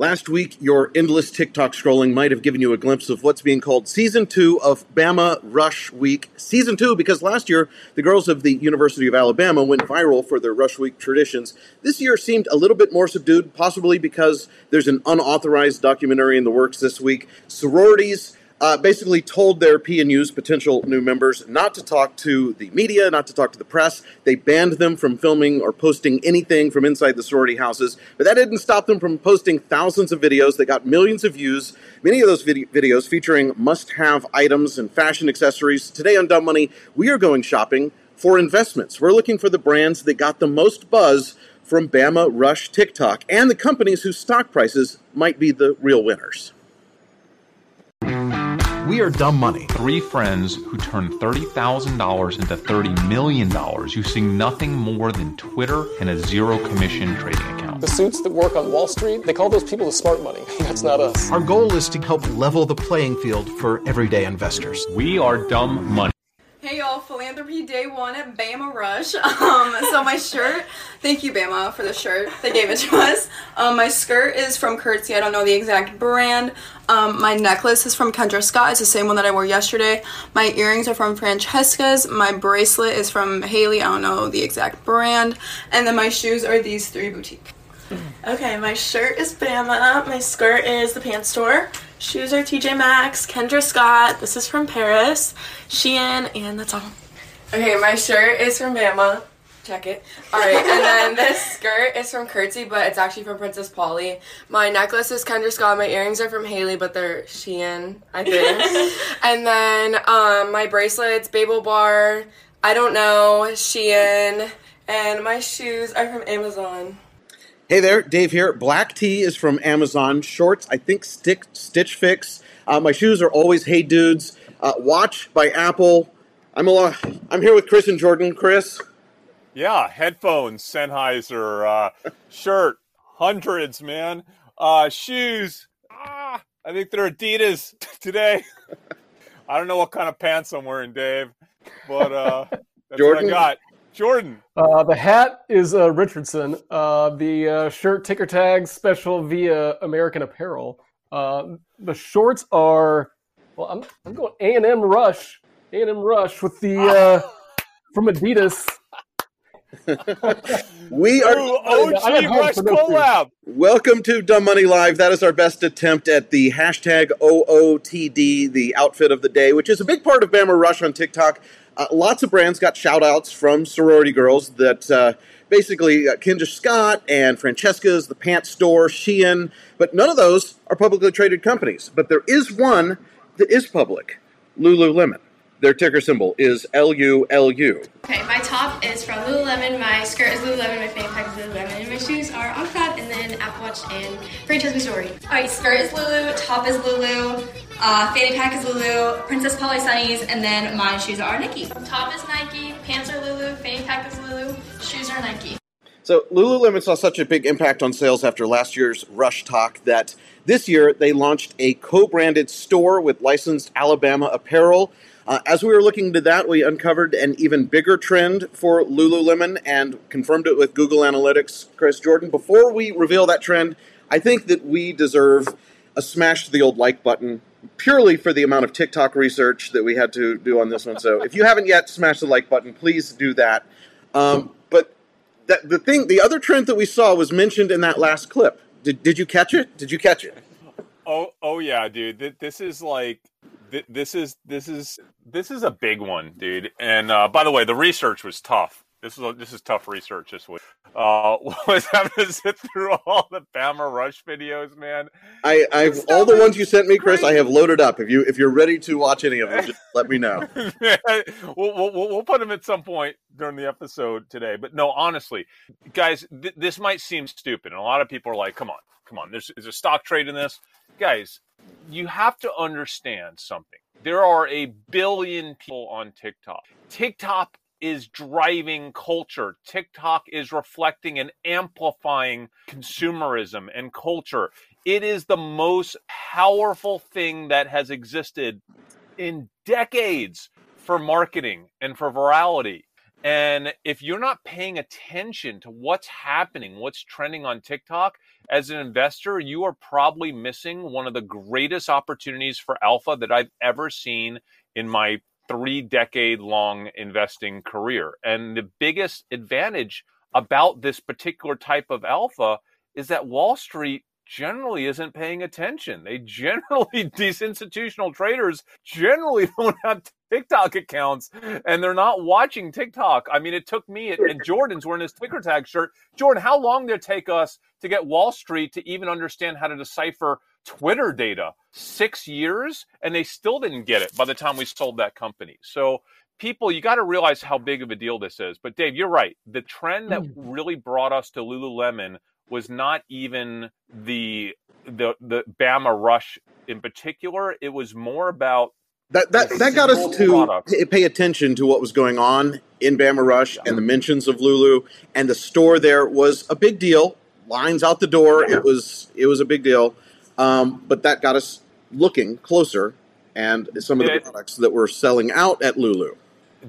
Last week, your endless TikTok scrolling might have given you a glimpse of what's being called season two of Bama Rush Week. Season two, because last year the girls of the University of Alabama went viral for their Rush Week traditions. This year seemed a little bit more subdued, possibly because there's an unauthorized documentary in the works this week. Sororities uh, basically told their PNU's potential new members not to talk to the media, not to talk to the press. They banned them from filming or posting anything from inside the sorority houses. But that didn't stop them from posting thousands of videos that got millions of views. Many of those vid- videos featuring must have items and fashion accessories. Today on Dumb Money, we are going shopping for investments. We're looking for the brands that got the most buzz from Bama Rush TikTok and the companies whose stock prices might be the real winners. We are Dumb Money. Three friends who turned $30,000 into $30 million using nothing more than Twitter and a zero commission trading account. The suits that work on Wall Street, they call those people the smart money. That's not us. Our goal is to help level the playing field for everyday investors. We are Dumb Money. Hey y'all, philanthropy day one at Bama Rush. Um, so my shirt, thank you Bama for the shirt. They gave it to us. Um, my skirt is from Curtsy. I don't know the exact brand. Um, my necklace is from Kendra Scott. It's the same one that I wore yesterday. My earrings are from Francesca's. My bracelet is from Haley. I don't know the exact brand. And then my shoes are these three boutique. Okay, my shirt is Bama. My skirt is the Pants Store. Shoes are TJ Maxx, Kendra Scott. This is from Paris, Shein, and that's all. Okay, my shirt is from Bama. Check it. Alright, and then this skirt is from Curtsy, but it's actually from Princess Polly. My necklace is Kendra Scott. My earrings are from Haley, but they're Shein, I think. and then um, my bracelets, BaubleBar, I don't know, Shein. And my shoes are from Amazon. Hey there, Dave here. Black tee is from Amazon. Shorts, I think stick Stitch Fix. Uh, my shoes are always Hey Dudes. Uh, watch by Apple. I'm along, I'm here with Chris and Jordan. Chris, Yeah, headphones, Sennheiser, uh, shirt, hundreds, man. Uh, shoes, ah, I think they're Adidas today. I don't know what kind of pants I'm wearing, Dave, but uh, that's Jordan? what I got. Jordan, Uh, the hat is uh, Richardson. Uh, the uh, shirt ticker tag special via American Apparel. Uh, the shorts are well, I'm I'm going A and M Rush. A and M Rush with the uh, from Adidas. we are Ooh, OG Rush for collab. welcome to Dumb Money Live. That is our best attempt at the hashtag OOTD, the outfit of the day, which is a big part of Bama Rush on TikTok. Uh, lots of brands got shout outs from sorority girls that uh, basically uh, Kendra Scott and Francesca's, the Pants Store, Shein, but none of those are publicly traded companies. But there is one that is public Lululemon. Their ticker symbol is LULU. Okay, my top is from Lululemon, my skirt is Lululemon, my fanny pack is Lululemon, and my shoes are on Prod, and then Apple Watch Story. Alright, skirt is Lulu, top is Lulu, uh, fanny pack is Lulu, Princess Polly Sunnies, and then my shoes are Nike. Top is Nike, pants are Lulu, fanny pack is Lulu, shoes are Nike. So Lululemon saw such a big impact on sales after last year's RushTok that this year they launched a co-branded store with licensed Alabama apparel. Uh, as we were looking into that, we uncovered an even bigger trend for Lululemon and confirmed it with Google Analytics. Chris Jordan, before we reveal that trend, I think that we deserve a smash to the old like button purely for the amount of TikTok research that we had to do on this one. So if you haven't yet smashed the like button, please do that. Um, but that the thing, the other trend that we saw was mentioned in that last clip. Did, did you catch it? Did you catch it? Oh, oh yeah, dude. This is like, th- this is this is this is a big one, dude. And uh, by the way, the research was tough. This is a, this is tough research this week. Uh, was having to sit through all the Bama Rush videos, man. I, I've all the ones you sent me, Chris. I have loaded up. If you if you're ready to watch any of them, just let me know. we'll, we'll, we'll put them at some point during the episode today. But no, honestly, guys, th- this might seem stupid, and a lot of people are like, "Come on, come on, there's, there's a stock trade in this. Guys, you have to understand something. There are a billion people on TikTok. TikTok is driving culture. TikTok is reflecting and amplifying consumerism and culture. It is the most powerful thing that has existed in decades for marketing and for virality. And if you're not paying attention to what's happening, what's trending on TikTok, as an investor, you are probably missing one of the greatest opportunities for alpha that I've ever seen in my three decade long investing career. And the biggest advantage about this particular type of alpha is that Wall Street generally isn't paying attention. They generally, these institutional traders generally don't have TikTok accounts and they're not watching TikTok. I mean, it took me, and Jordan's wearing his ticker tag shirt. Jordan, how long did it take us to get Wall Street to even understand how to decipher Twitter data? Six years, and they still didn't get it by the time we sold that company. So, people, you got to realize how big of a deal this is. But, Dave, you're right. The trend that Hmm. really brought us to Lululemon was not even the the the Bama rush in particular. It was more about That that, that got us to pay, attention to what was going on in Bama Rush and the mentions of Lulu and the store there was a big deal. Lines out the door. It was it was a big deal. Um, but that got us looking closer and some of the It- products that were selling out at Lulu.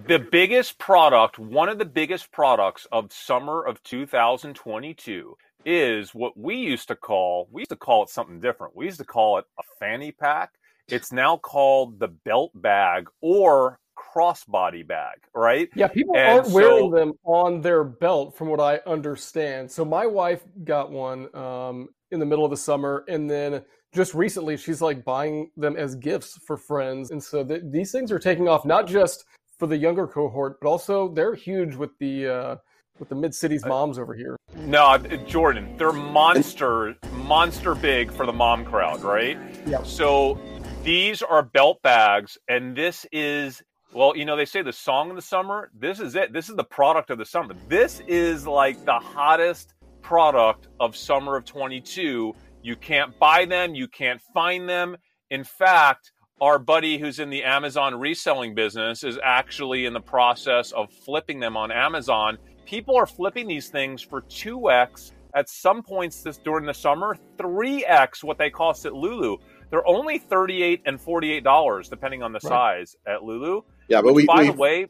the biggest product, one of the biggest products of summer of 2022 is what we used to call, we used to call it something different. We used to call it a fanny pack. It's now called the belt bag or crossbody bag, right? Yeah, people And aren't wearing them on their belt, from what I understand. So my wife got one um, in the middle of the summer, and then just recently she's like buying them as gifts for friends, and so th- these things are taking off not just for the younger cohort, but also they're huge with the uh, with the mid cities uh, moms over here. No, uh, Jordan, they're monster, monster big for the mom crowd, right? Yeah. So these are belt bags, and this is well, you know, they say the song of the summer. This is it. This is the product of the summer. This is like the hottest product of summer of 22. You can't buy them, you can't find them. In fact, our buddy who's in the Amazon reselling business is actually in the process of flipping them on Amazon. People are flipping these things for 2x at some points this during the summer, 3x what they cost at Lulu. They're only 38 and 48 dollars depending on the Right. size at Lulu. Yeah, but Which, we, by we the way,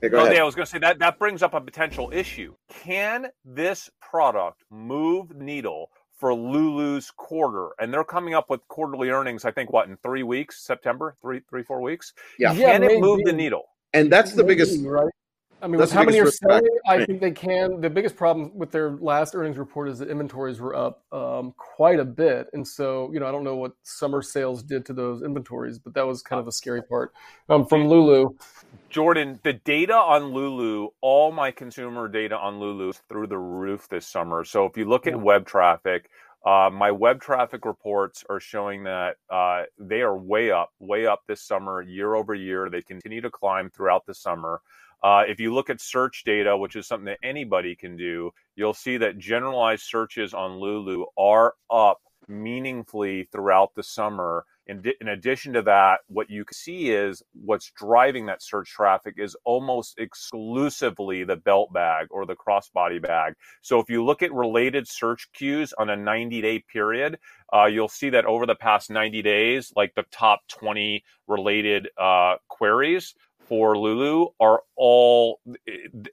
Hey, go Oh, ahead. yeah, I was going to say that that brings up a potential issue. Can this product move needle for Lulu's quarter? And they're coming up with quarterly earnings. I think what in three weeks, September, three three four weeks. Yeah. Yeah, Can it move the needle? and that's the Maybe, biggest right? I mean, that's with how many are selling, I think they can. The biggest problem with their last earnings report is that inventories were up um, quite a bit, and so you know I don't know what summer sales did to those inventories, but that was kind of a scary part um, from Lulu. Jordan, the data on Lulu, all my consumer data on Lulu is through the roof this summer. So if you look at Yeah. web traffic, uh, my web traffic reports are showing that uh, they are way up, way up this summer, year over year. They continue to climb throughout the summer. Uh, if you look at search data, which is something that anybody can do, you'll see that generalized searches on Lulu are up meaningfully throughout the summer. In, di- in addition to that, what you see is what's driving that search traffic is almost exclusively the belt bag or the crossbody bag. So if you look at related search queues on a 90 day period, uh, you'll see that over the past 90 days, like the top 20 related uh, queries for Lulu are all,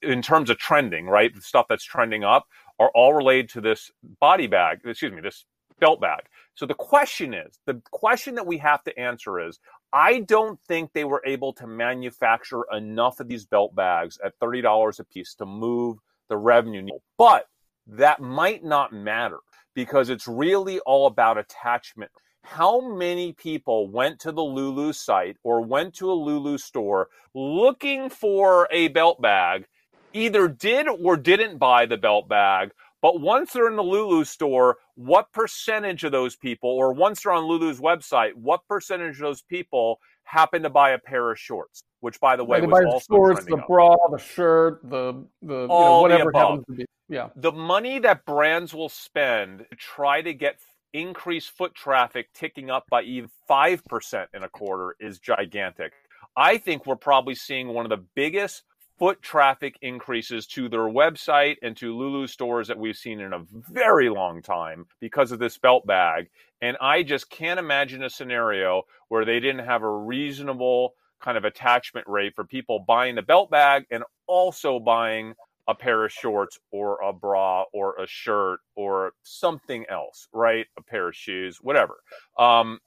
in terms of trending, right? The stuff that's trending up are all related to this body bag, excuse me, this belt bag. So the question is the question that we have to answer is I don't think they were able to manufacture enough of these belt bags at $30 a piece to move the revenue. But that might not matter because it's really all about attachment. How many people went to the Lulu site or went to a Lulu store looking for a belt bag, either did or didn't buy the belt bag, but once they're in the Lulu store, what percentage of those people, or once they're on Lulu's website, what percentage of those people happen to buy a pair of shorts? Which, by the way, was the also shorts, the up. bra, the shirt, the the you know, All the whatever above. happens to be. Yeah. The money that brands will spend to try to get increased foot traffic ticking up by even 5% in a quarter is gigantic. I think we're probably seeing one of the biggest foot traffic increases to their website and to Lulu stores that we've seen in a very long time because of this belt bag. And I just can't imagine a scenario where they didn't have a reasonable kind of attachment rate for people buying the belt bag and also buying a pair of shorts or a bra or a shirt or something else, right? A pair of shoes, whatever. Um,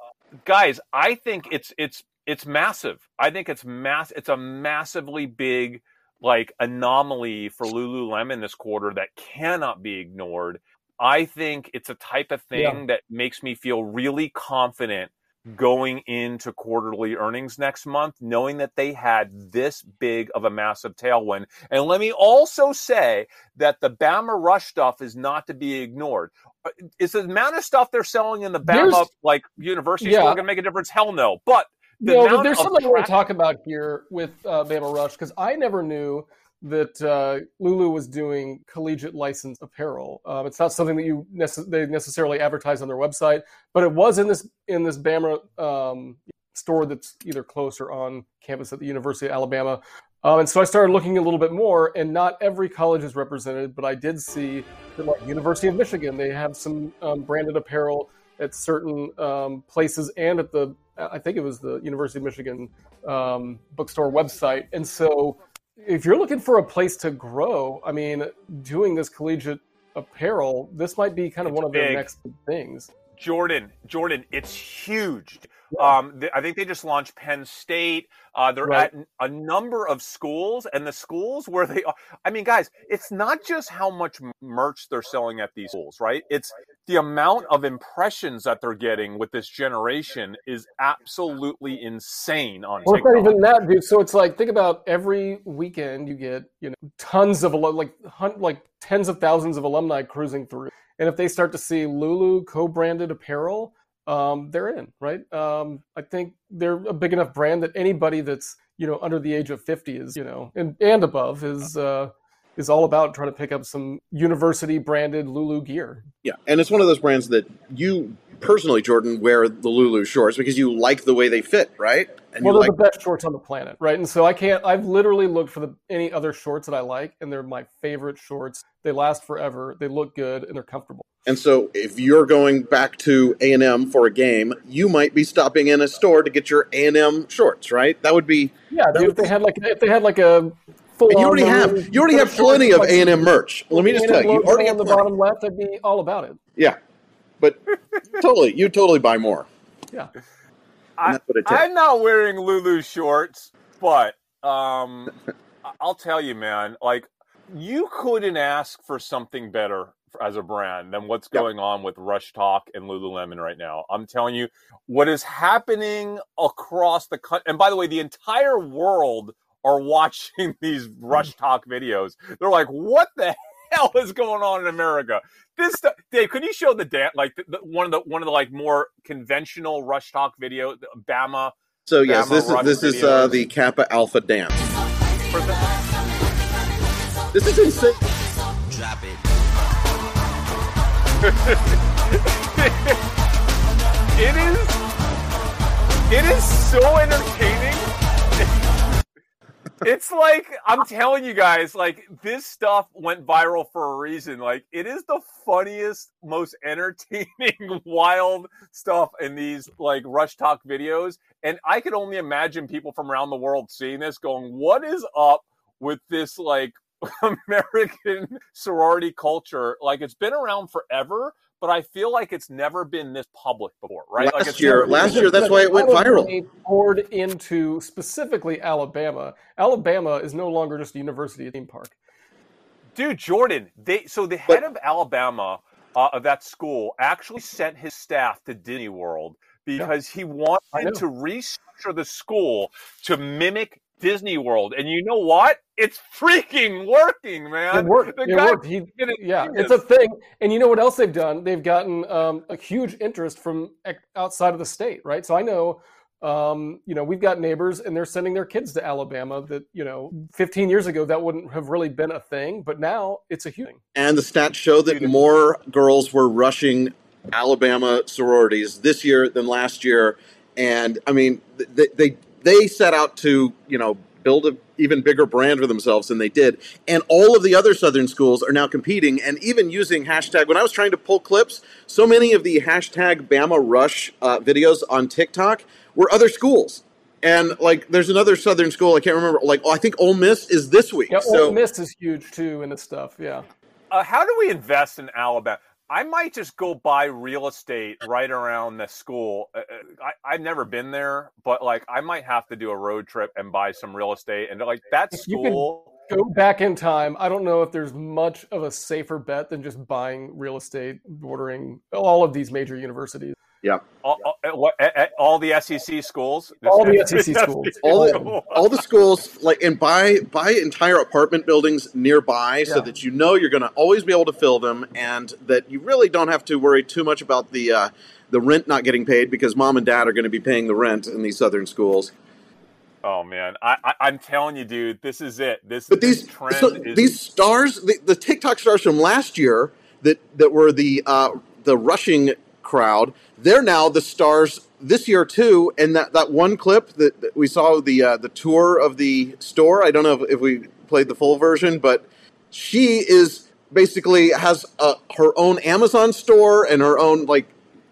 guys, I think it's it's it's massive. I think it's mass. It's a massively big like anomaly for Lululemon this quarter that cannot be ignored. I think it's a type of thing Yeah. that makes me feel really confident going into quarterly earnings next month, knowing that they had this big of a massive tailwind. And let me also say that the Bama Rush stuff is not to be ignored. Uh, Is the amount of stuff they're selling in the Bama There's- like university Yeah. going to make a difference? Hell no. But the no, but there's something I want to talk about here with uh, Bama Rush because I never knew that uh, Lulu was doing collegiate licensed apparel. Um, it's not something that you nece- they necessarily advertise on their website, but it was in this in this Bama um, store that's either close or on campus at the University of Alabama. Um, and so I started looking a little bit more, and not every college is represented, but I did see that, like University of Michigan, they have some um, branded apparel at certain um, places and at the I think it was the University of Michigan um, bookstore website. And so, if you're looking for a place to grow, I mean, doing this collegiate apparel, this might be kind of one of their next things. Jordan, Jordan, it's huge. Um, I think they just launched Penn State. Uh, they're Right. at a number of schools, and the schools where they are. I mean, guys, it's not just how much merch they're selling at these schools, right? It's the amount of impressions that they're getting with this generation is absolutely insane on Well, TikTok. not even that, dude. So it's like think about every weekend you get you know tons of like like tens of thousands of alumni cruising through, and if they start to see Lulu co-branded apparel, um, they're in, right? Um, I think they're a big enough brand that anybody that's you know under the age of fifty is you know and and above is uh, is all about trying to pick up some university branded Lulu gear. Yeah, and it's one of those brands that you personally, Jordan, wear the Lulu shorts because you like the way they fit, right? And well, they're like the best shorts on the planet, right? And so I can't. I've literally looked for the any other shorts that I like, and they're my favorite shorts. They last forever. They look good, and they're comfortable. And so, if you're going back to A and M for a game, you might be stopping in a store to get your A and M shorts, right? That would be. Yeah, that dude, would if they had like if they had like a full. And you already have you already have plenty of A and M merch. Let me just tell you, you already on have the plenty. bottom left. I'd be all about it. Yeah, but totally, you totally buy more. Yeah. I, That's what it takes. I'm not wearing Lulu shorts, but um, I- I'll tell you, man, like you couldn't ask for something better as a brand than what's Yeah. going on with RushTok and Lululemon right now. I'm telling you, what is happening across the country, and by the way, the entire world are watching these RushTok videos. They're like, what the hell is going on in America? This stuff, Dave, could you show the dan like the, the, one of the one of the like more conventional RushTok video, the Bama? So yes, Bama this is Rush this is uh, the Kappa Alpha dance. This is insane. Drop it. It is, it is so entertaining. It's like I'm telling you guys, like this stuff went viral for a reason. Like it is the funniest, most entertaining, wild stuff in these like RushTok videos. And I could only imagine people from around the world seeing this, going, "What is up with this like American sorority culture? Like it's been around forever." But I feel like it's never been this public before, right? like Last it's year- never- last year, that's why it went A lot of viral. money Poured into specifically Alabama. Alabama is no longer just a university theme park. Dude, Jordan, they so the head of Alabama uh, of that school actually sent his staff to Disney World because he I wanted to restructure the school to mimic Disney World. And you know what? It's freaking working, man. It worked. It worked. He, yeah, genius. it's a thing. And you know what else they've done? They've gotten um, a huge interest from outside of the state, right? So I know Um, you know, we've got neighbors and they're sending their kids to Alabama that, you know, 15 years ago that wouldn't have really been a thing, but now it's a huge thing. And the stats show that more girls were rushing Alabama sororities this year than last year. And I mean, they, they, they set out to, you know, build an even bigger brand for themselves than they did. And all of the other Southern schools are now competing and even using hashtag. When I was trying to pull clips, so many of the hashtag Bama Rush uh, videos on TikTok were other schools. And like, there's another Southern school I can't remember. Like, oh, I think Ole Miss is this week. Yeah, so Ole Miss is huge too in this stuff. Yeah. Uh, how do we invest in Alabama? I might just go buy real estate right around the school. Uh, uh, I, have never been there, but like I might have to do a road trip and buy some real estate. And like that school. go back in time. I don't know if there's much of a safer bet than just buying real estate bordering all of these major universities. Yeah. All, all, all, the SEC schools. All the SEC schools. all, the, all the schools, like, and buy buy entire apartment buildings nearby, yeah. so that you know you're going to always be able to fill them, and that you really don't have to worry too much about the uh, the rent not getting paid because mom and dad are going to be paying the rent in these southern schools. Oh man, I, I am telling you, dude, this is it. This but these this trend so is... these stars, the, the TikTok stars from last year that that were the uh, the rushing crowd. They're now the stars this year too. And that, that one clip that, that we saw the uh, the tour of the store. I don't know if, if, we played the full version, but she is basically has a, her own Amazon store and her own like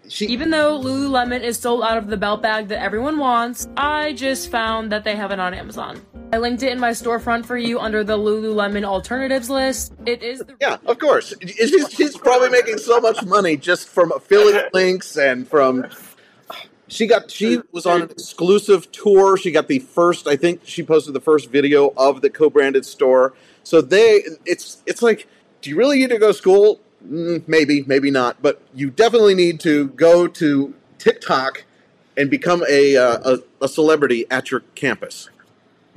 she, Even though Lululemon is sold out of the belt bag that everyone wants, I just found that they have it on Amazon. I linked it in my storefront for you under the Lululemon alternatives list. It is the yeah, of course. She's, she's probably making so much money just from affiliate links and from. She got she was on an exclusive tour. She got the first. I think she posted the first video of the co-branded store. So they, it's it's like, do you really need to go to school? Mm, maybe, maybe not. But you definitely need to go to TikTok and become a, uh, a, a celebrity at your campus.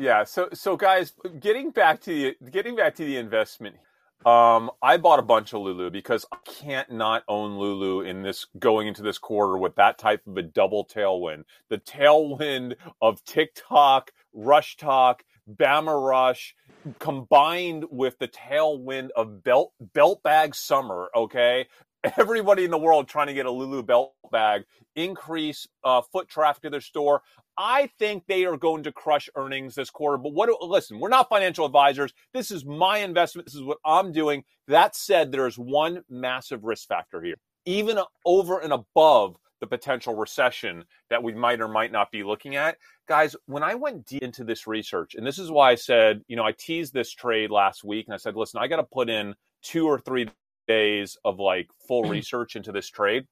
Yeah. So so guys, getting back to the getting back to the investment. Um, I bought a bunch of Lulu because I can't not own Lulu in this going into this quarter with that type of a double tailwind. The tailwind of TikTok, RushTok, Bama Rush, combined with the tailwind of belt belt bag summer. Okay, everybody in the world trying to get a Lulu belt bag, increase uh, foot traffic to their store. I think they are going to crush earnings this quarter. But what? Listen, we're not financial advisors. This is my investment. This is what I'm doing. That said, there is one massive risk factor here, even over and above the potential recession that we might or might not be looking at. Guys, when I went deep into this research, and this is why I said, you know, I teased this trade last week and I said, listen, I got to put in two or three days of like full research into this trade.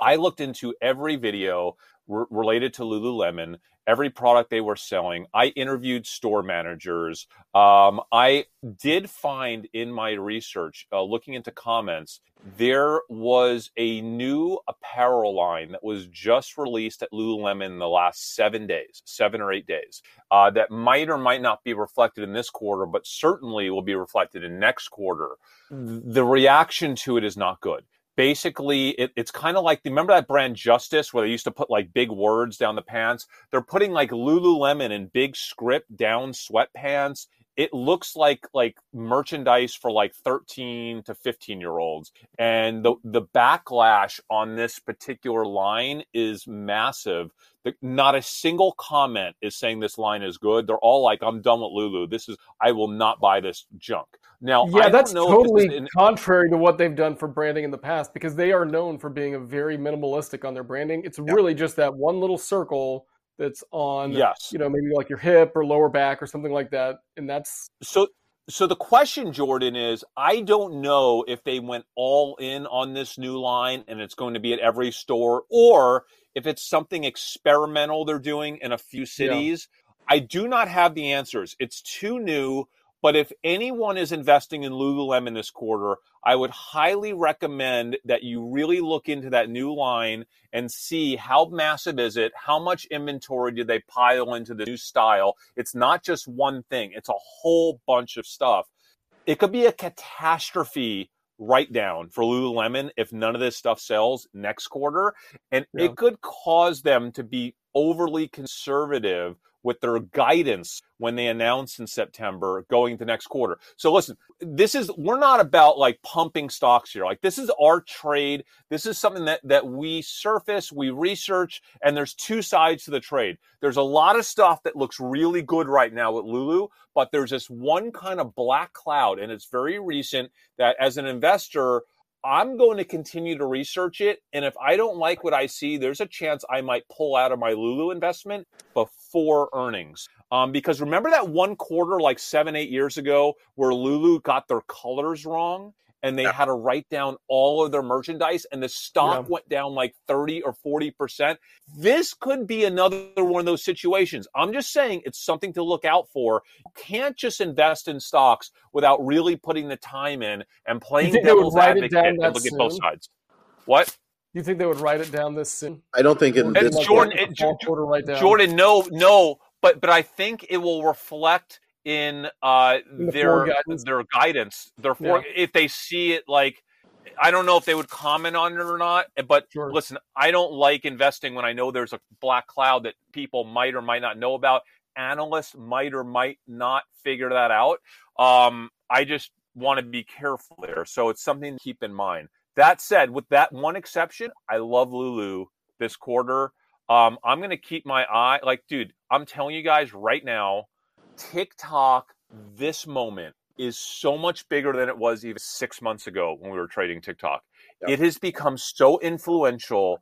I looked into every video re- related to Lululemon, every product they were selling. I interviewed store managers. Um, I did find in my research, uh, looking into comments, there was a new apparel line that was just released at Lululemon in the last seven days, seven or eight days, uh, that might or might not be reflected in this quarter, but certainly will be reflected in next quarter. The reaction to it is not good basically it, it's kind of like remember that brand justice where they used to put like big words down the pants? They're putting like lululemon in big script down sweatpants it looks like like merchandise for like 13 to 15 year olds. And the the backlash on this particular line is massive. The, not a single comment is saying this line is good. They're all like i'm done with lulu. This is i will not buy this junk. Now yeah that's totally an, contrary to what they've done for branding in the past because they are known for being a very minimalistic on their branding. It's yeah. really just that one little circle that's on yes. you know maybe like your hip or lower back or something like that and that's so so the question jordan is i don't know if they went all in on this new line and it's going to be at every store or if it's something experimental they're doing in a few cities. Yeah. i do not have the answers. It's too new but if anyone is investing in Lululemon this quarter, I would highly recommend that you really look into that new line and see how massive is it? How much inventory did they pile into the new style? It's not just one thing, it's a whole bunch of stuff. It could be a catastrophe write down for Lululemon if none of this stuff sells next quarter. And Yeah. it could cause them to be overly conservative with their guidance when they announce in September going to next quarter. So listen, this is we're not about like pumping stocks here. Like this is our trade. This is something that that we surface, we research, and there's two sides to the trade. There's a lot of stuff that looks really good right now at Lulu, but there's this one kind of black cloud and it's very recent that as an investor I'm going to continue to research it. And if I don't like what I see, there's a chance I might pull out of my Lulu investment before earnings. Um, because remember that one quarter, like seven, eight years ago, where Lulu got their colors wrong and they had to write down all of their merchandise and the stock Yeah. went down like 30 or 40%. This could be another one of those situations. I'm just saying it's something to look out for. You can't just invest in stocks without really putting the time in and playing think they would devil's write it advocate down and that look at both sides. What? You think they would write it down this soon? I don't think in Or this like Jordan, a it- quarter? Jordan, no, no, but but I think it will reflect in uh In the their guidance? their guidance. Their for, if they see it like I don't know if they would comment on it or not, but Sure. listen, I don't like investing when I know there's a black cloud that people might or might not know about. Analysts might or might not figure that out. Um, I just want to be careful there. So it's something to keep in mind. That said, with that one exception, I love Lulu this quarter. Um, I'm going to keep my eye, like, dude, I'm telling you guys right now, TikTok, this moment is so much bigger than it was even six months ago when we were trading TikTok. It has become so influential.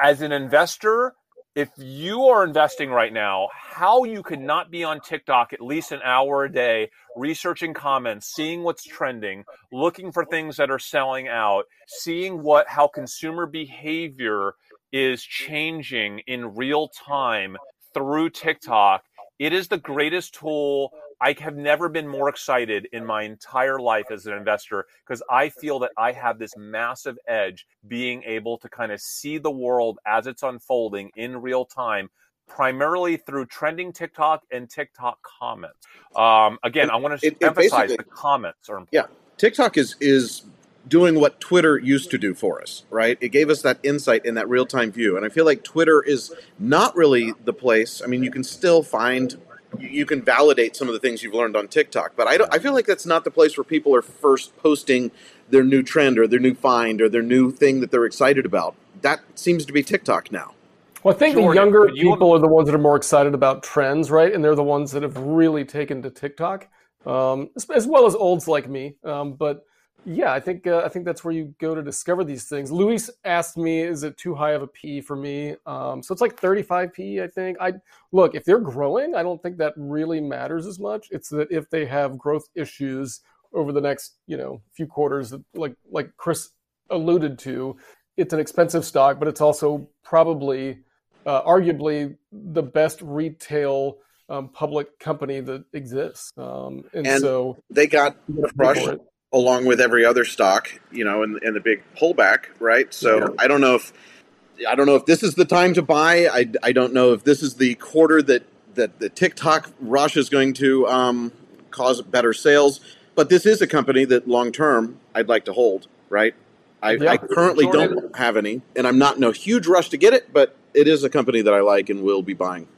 As an investor, if you are investing right now, how you could not be on TikTok at least an hour a day, researching comments, seeing what's trending, looking for things that are selling out, seeing what how consumer behavior is changing in real time through TikTok. It is the greatest tool. I have never been more excited in my entire life as an investor because I feel that I have this massive edge being able to kind of see the world as it's unfolding in real time, primarily through trending TikTok and TikTok comments. Um, again, I want to It- emphasize the comments are important. Yeah, TikTok is is doing what Twitter used to do for us, right? It gave us that insight in that real time view, and I feel like Twitter is not really the place. I mean, you can still find, you- you can validate some of the things you've learned on TikTok, but I don't. I feel like that's not the place where people are first posting their new trend or their new find or their new thing that they're excited about. That seems to be TikTok now. Well, I think the younger you- people are the ones that are more excited about trends, right? And they're the ones that have really taken to TikTok, um, as, as well as olds like me. Um, but yeah, I think uh, I think that's where you go to discover these things. Luis asked me, "Is it too high of a P for me?" Um, so it's like 35 P, I think. I look if they're growing, I don't think that really matters as much. It's that if they have growth issues over the next you know few quarters, like like Chris alluded to, it's an expensive stock, but it's also probably uh, arguably the best retail um, public company that exists. Um, and, And so They got crushed. Along with every other stock, you know, in, in the big pullback, right? So Yeah. I don't know if I don't know if this is the time to buy. I, I don't know if this is the quarter that that the TikTok rush is going to um, cause better sales. But this is a company that long term I'd like to hold, right? I, Yeah. I currently don't have any, and I'm not in a huge rush to get it, but it is a company that I like and will be buying.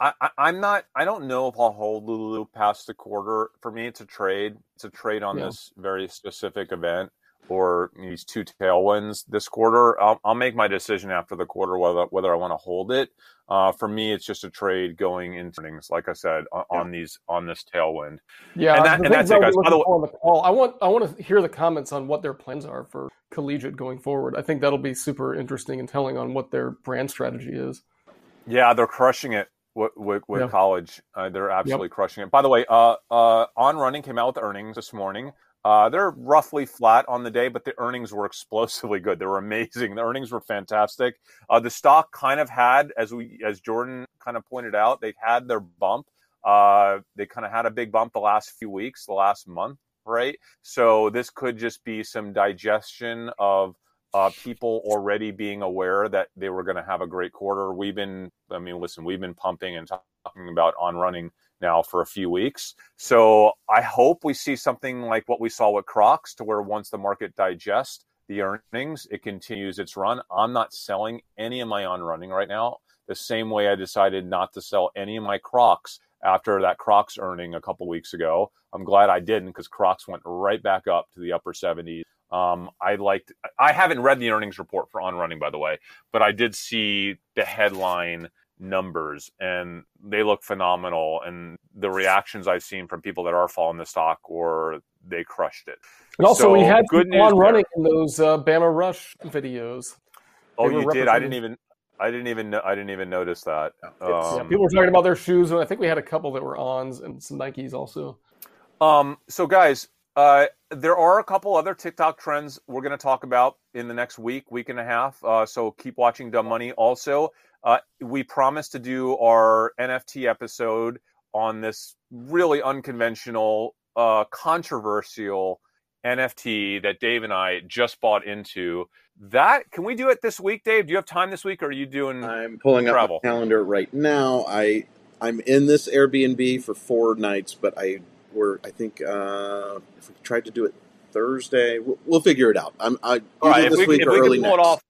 I, I, I'm not. I don't know if I'll hold Lulu past the quarter. For me, it's a trade. It's a trade on Yeah. this very specific event or these two tailwinds this quarter. I'll, I'll make my decision after the quarter whether whether I want to hold it. Uh, for me, it's just a trade going into earnings. Like I said, on, on these on this tailwind. Yeah, And that- and that's it, guys. By the for on the call. I want I want to hear the comments on what their plans are for collegiate going forward. I think that'll be super interesting and telling on what their brand strategy is. Yeah, they're crushing it with, with, with Yeah. college. Uh, they're absolutely crushing it. By the way, uh, uh, On Running came out with earnings this morning. Uh, they're roughly flat on the day, but the earnings were explosively good. They were amazing. The earnings were fantastic. Uh, the stock kind of had, as we, as Jordan kind of pointed out, they had their bump. Uh, they kind of had a big bump the last few weeks, the last month, right? So this could just be some digestion of uh, people already being aware that they were going to have a great quarter. We've been, I mean, listen, we've been pumping and talking about on running now for a few weeks. So I hope we see something like what we saw with Crocs, to where once the market digests the earnings, it continues its run. I'm not selling any of my on running right now. The same way I decided not to sell any of my Crocs after that Crocs earning a couple weeks ago. I'm glad I didn't because Crocs went right back up to the upper 70s. Um, I liked. I haven't read the earnings report for on running, by the way, but I did see the headline numbers and they look phenomenal. And the reactions I've seen from people that are following the stock or they crushed it. And also, So, we had good people on news running in those uh, Bama Rush videos. Oh, you did. I didn't even. I didn't even. know- I didn't even notice that. Yeah, Um, people were talking about their shoes, and I think we had a couple that were ons and some Nikes also. Um, so guys, uh, there are a couple other TikTok trends we're going to talk about in the next week, week and a half. Uh, so keep watching Dumb Money. Also, uh, we promise to do our NFT episode on this really unconventional, uh, controversial NFT that Dave and I just bought into. That can we do it this week, Dave? Do you have time this week, or are you doing? I'm pulling up travel? my calendar right now. I I'm in this Airbnb for four nights, but I were I think uh, if we tried to do it Thursday, we'll, we'll figure it out. I'm I All right, this we, week if or we early next. it off.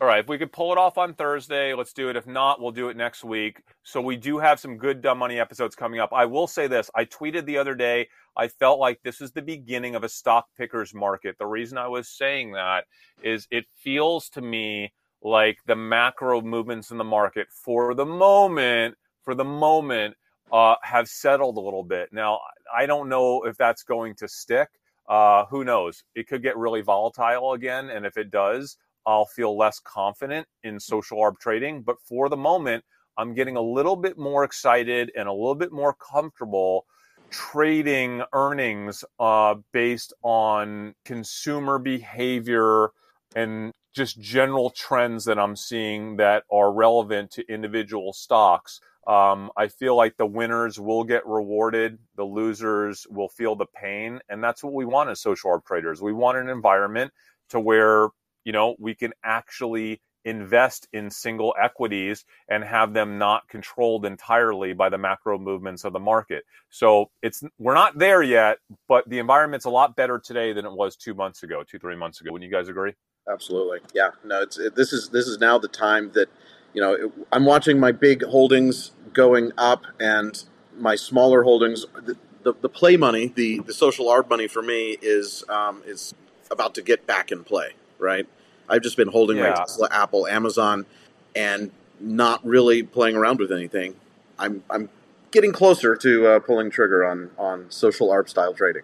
All right, if we could pull it off on Thursday, let's do it. If not, we'll do it next week. So we do have some good dumb money episodes coming up. I will say this: I tweeted the other day. I felt like this is the beginning of a stock pickers market. The reason I was saying that is it feels to me like the macro movements in the market for the moment, for the moment, uh, have settled a little bit. Now, I don't know if that's going to stick. Uh, who knows? It could get really volatile again, and if it does, I'll feel less confident in social arb trading. But for the moment, I'm getting a little bit more excited and a little bit more comfortable trading earnings uh, based on consumer behavior and just general trends that I'm seeing that are relevant to individual stocks. Um, I feel like the winners will get rewarded, the losers will feel the pain, and that's what we want as social arb traders. We want an environment to where you know we can actually invest in single equities and have them not controlled entirely by the macro movements of the market. So it's we're not there yet, but the environment's a lot better today than it was two months ago, two three months ago. Would you guys agree? Absolutely. Yeah. No, it's it, this is this is now the time that you know it, I'm watching my big holdings going up and my smaller holdings. The, the, the play money, the the social arb money for me is um, is about to get back in play. Right. I've just been holding my Tesla, Apple, Amazon, and not really playing around with anything. I'm I'm getting closer to uh, pulling trigger on on social arb style trading.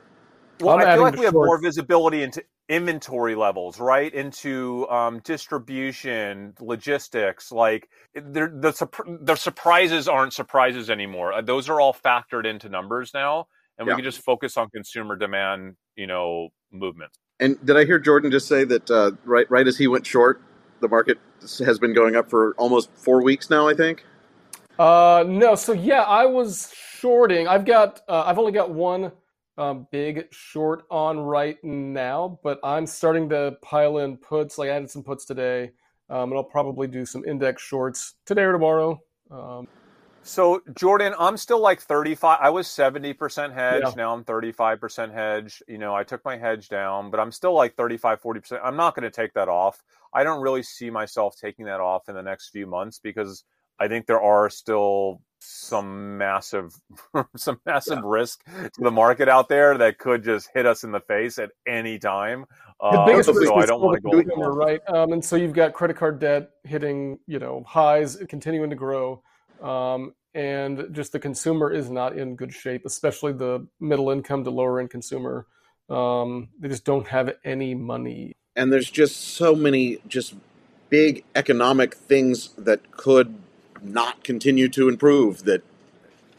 Well, I'm I feel like the we have short- more visibility into inventory levels, right? Into um, distribution, logistics. Like they're- the surp- the surprises aren't surprises anymore. Uh, Those are all factored into numbers now, and we can just focus on consumer demand. You know, movements. And did I hear Jordan just say that uh, right right as he went short, the market has been going up for almost four weeks now? I think. Uh, no, so yeah, I was shorting. I've got, uh, I've only got one um, big short on right now, but I'm starting to pile in puts. Like I added some puts today, um, and I'll probably do some index shorts today or tomorrow. Um, So Jordan, I'm still like 35. I was 70% hedge. Yeah. Now I'm 35% hedge. You know, I took my hedge down, but I'm still like 35, 40%. I'm not going to take that off. I don't really see myself taking that off in the next few months because I think there are still some massive, some massive risk to the market out there that could just hit us in the face at any time. The Uh, biggest risk so is I don't still want to go. consumer, right? Um, and so you've got credit card debt hitting, you know, highs, continuing to grow, um, and just the consumer is not in good shape, especially the middle income to lower end consumer. Um, they just don't have any money. And there's just so many just big economic things that could not continue to improve. That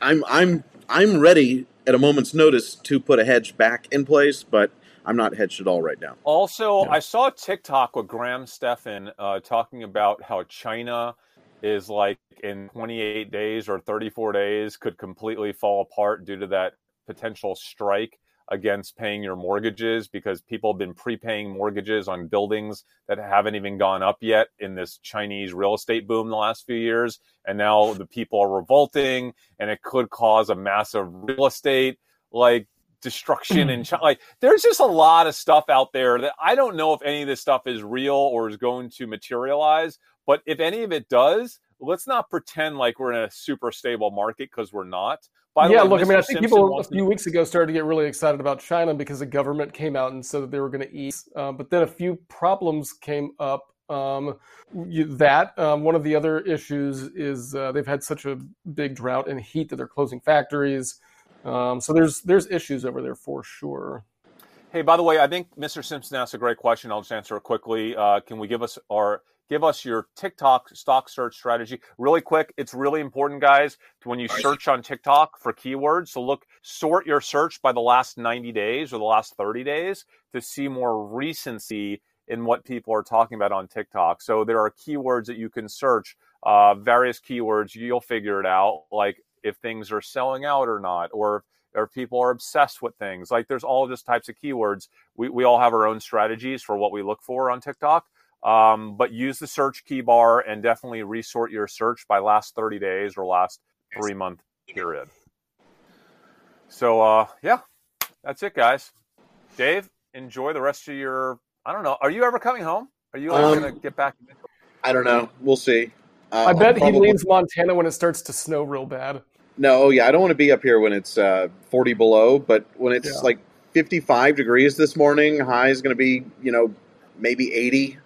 I'm I'm I'm ready at a moment's notice to put a hedge back in place, but I'm not hedged at all right now. Also, I saw TikTok with Graham Stephan uh, talking about how China is like in 28 days or 34 days could completely fall apart due to that potential strike against paying your mortgages because people have been prepaying mortgages on buildings that haven't even gone up yet in this Chinese real estate boom the last few years. And now the people are revolting and it could cause a massive real estate like destruction and like there's just a lot of stuff out there that I don't know if any of this stuff is real or is going to materialize. But if any of it does, let's not pretend like we're in a super stable market because we're not. By yeah, way, look, Mr. I mean, I think Simpson people a few weeks ago started to get really excited about China because the government came out and said that they were going to ease. Um, but then a few problems came up. Um, you, that um, one of the other issues is uh, they've had such a big drought and heat that they're closing factories. Um, so there's there's issues over there for sure. Hey, by the way, I think Mr. Simpson asked a great question. I'll just answer it quickly. Uh, can we give us our give us your TikTok stock search strategy really quick. It's really important, guys, when you search on TikTok for keywords. So look, sort your search by the last 90 days or the last 30 days to see more recency in what people are talking about on TikTok. So there are keywords that you can search, uh, various keywords. You'll figure it out, like if things are selling out or not, or if or people are obsessed with things. Like there's all just types of keywords. We, we all have our own strategies for what we look for on TikTok. Um, but use the search key bar and definitely resort your search by last 30 days or last three month period. So, uh, yeah, that's it, guys. Dave, enjoy the rest of your. I don't know. Are you ever coming home? Are you um, going to get back? I don't know. We'll see. Uh, I bet probably... he leaves Montana when it starts to snow real bad. No, oh, yeah, I don't want to be up here when it's uh, 40 below, but when it's yeah. like 55 degrees this morning, high is going to be, you know, maybe 80.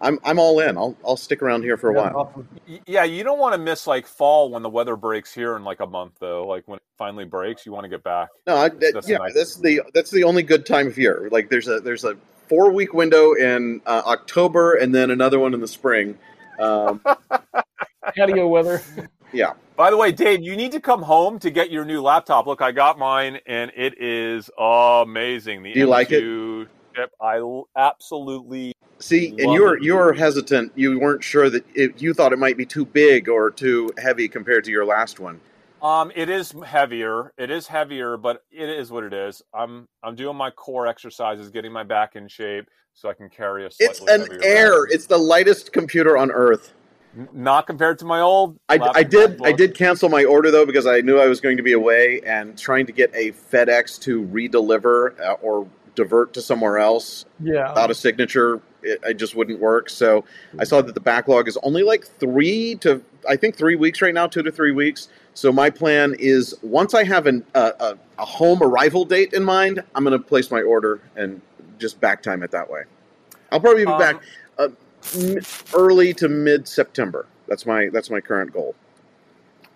I'm I'm all in. I'll I'll stick around here for a yeah, while. Yeah, you don't want to miss like fall when the weather breaks here in like a month though. Like when it finally breaks, you want to get back. No, I, that, that's yeah, nice that's the that's the only good time of year. Like there's a there's a four week window in uh, October and then another one in the spring. Um, Patio weather. Yeah. By the way, Dave, you need to come home to get your new laptop. Look, I got mine, and it is amazing. The Do you M2 like it? I absolutely see. And you were you're hesitant. You weren't sure that it, you thought it might be too big or too heavy compared to your last one. Um, it is heavier. It is heavier, but it is what it is. I'm I'm doing my core exercises, getting my back in shape, so I can carry a. It's an Air. It's the lightest computer on earth. Not compared to my old. I, I did. I did cancel my order though because I knew I was going to be away, and trying to get a FedEx to redeliver uh, or divert to somewhere else yeah. without a signature, it, it, just wouldn't work. So I saw that the backlog is only like three to I think three weeks right now, two to three weeks. So my plan is once I have an, uh, a, a home arrival date in mind, I'm going to place my order and just back time it that way. I'll probably be um, back uh, early to mid September. That's my that's my current goal.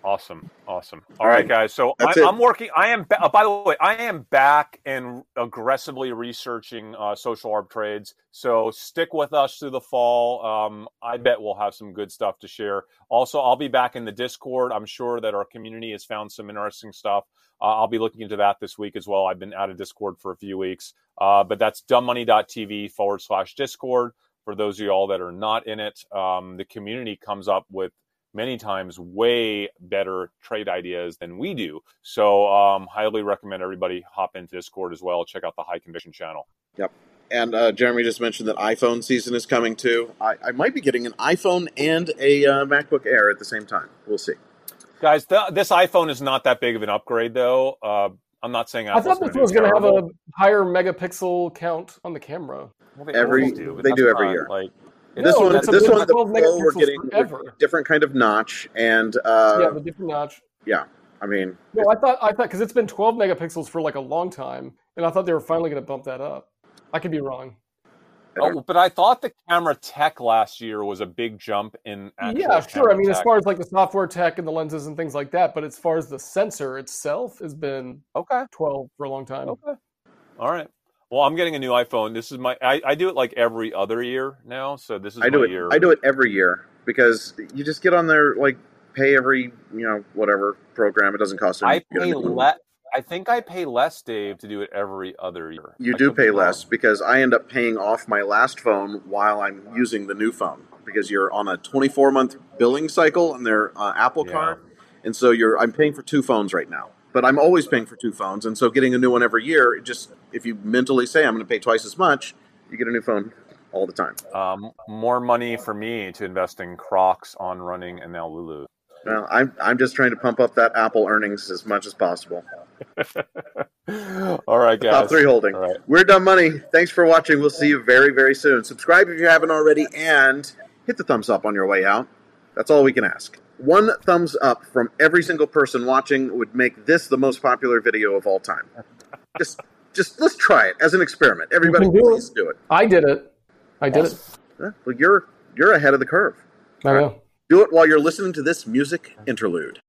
Awesome, awesome. All, All right, right, guys. So I, am working. I am. Uh, by the way, I am back and aggressively researching uh, social arb trades. So stick with us through the fall. Um, I bet we'll have some good stuff to share. Also, I'll be back in the Discord. I'm sure that our community has found some interesting stuff. Uh, I'll be looking into that this week as well. I've been out of Discord for a few weeks, uh, but that's dumbmoney.tv forward slash Discord for those of y'all that are not in it, um, the community comes up with many times way better trade ideas than we do. So, um, highly recommend everybody hop into Discord as well. Check out the High Conviction channel. Yep. And uh, Jeremy just mentioned that iPhone season is coming too. I, I might be getting an iPhone and a uh, MacBook Air at the same time. We'll see. Guys, th- this iPhone is not that big of an upgrade, though. Uh, I'm not saying Apple's I thought this was going to have a higher megapixel count on the camera. Well, they every do, they do every not, year. Like this no, one, this one, the Pro, we're getting a different kind of notch, and uh, yeah, the different notch. Yeah, I mean, no, I thought I thought because it's been 12 megapixels for like a long time, and I thought they were finally going to bump that up. I could be wrong. Oh, but I thought the camera tech last year was a big jump in. yeah, sure. I mean, tech. as far as like the software tech and the lenses and things like that, but as far as the sensor itself has been okay 12 for a long time. Okay. All right. Well, I'm getting a new iPhone. This is my. I, I do it like every other year now. So this is I do it. Year. I do it every year because you just get on there like pay every you know whatever program. It doesn't cost anything. I pay less. I think I pay less, Dave, to do it every other year. You I do pay less because I end up paying off my last phone while I'm using the new phone because you're on a 24 month billing cycle and they're uh, Apple yeah. Car, and so you're I'm paying for two phones right now but I'm always paying for two phones, and so getting a new one every year, just if you mentally say I'm going to pay twice as much, you get a new phone all the time. Um, more money for me to invest in Crocs on running and now Lulu. Well, I'm I'm just trying to pump up that Apple earnings as much as possible. All right, guys. Top three holding. All right. We're Dumb Money. Thanks for watching. We'll see you very, very soon. Subscribe if you haven't already and hit the thumbs up on your way out. That's all we can ask. One thumbs up from every single person watching would make this the most popular video of all time. Just just let's try it as an experiment. Everybody do please it. do it. I did it. I did it. Yeah, Well, you're you're ahead of the curve. I know. Do it while you're listening to this music interlude.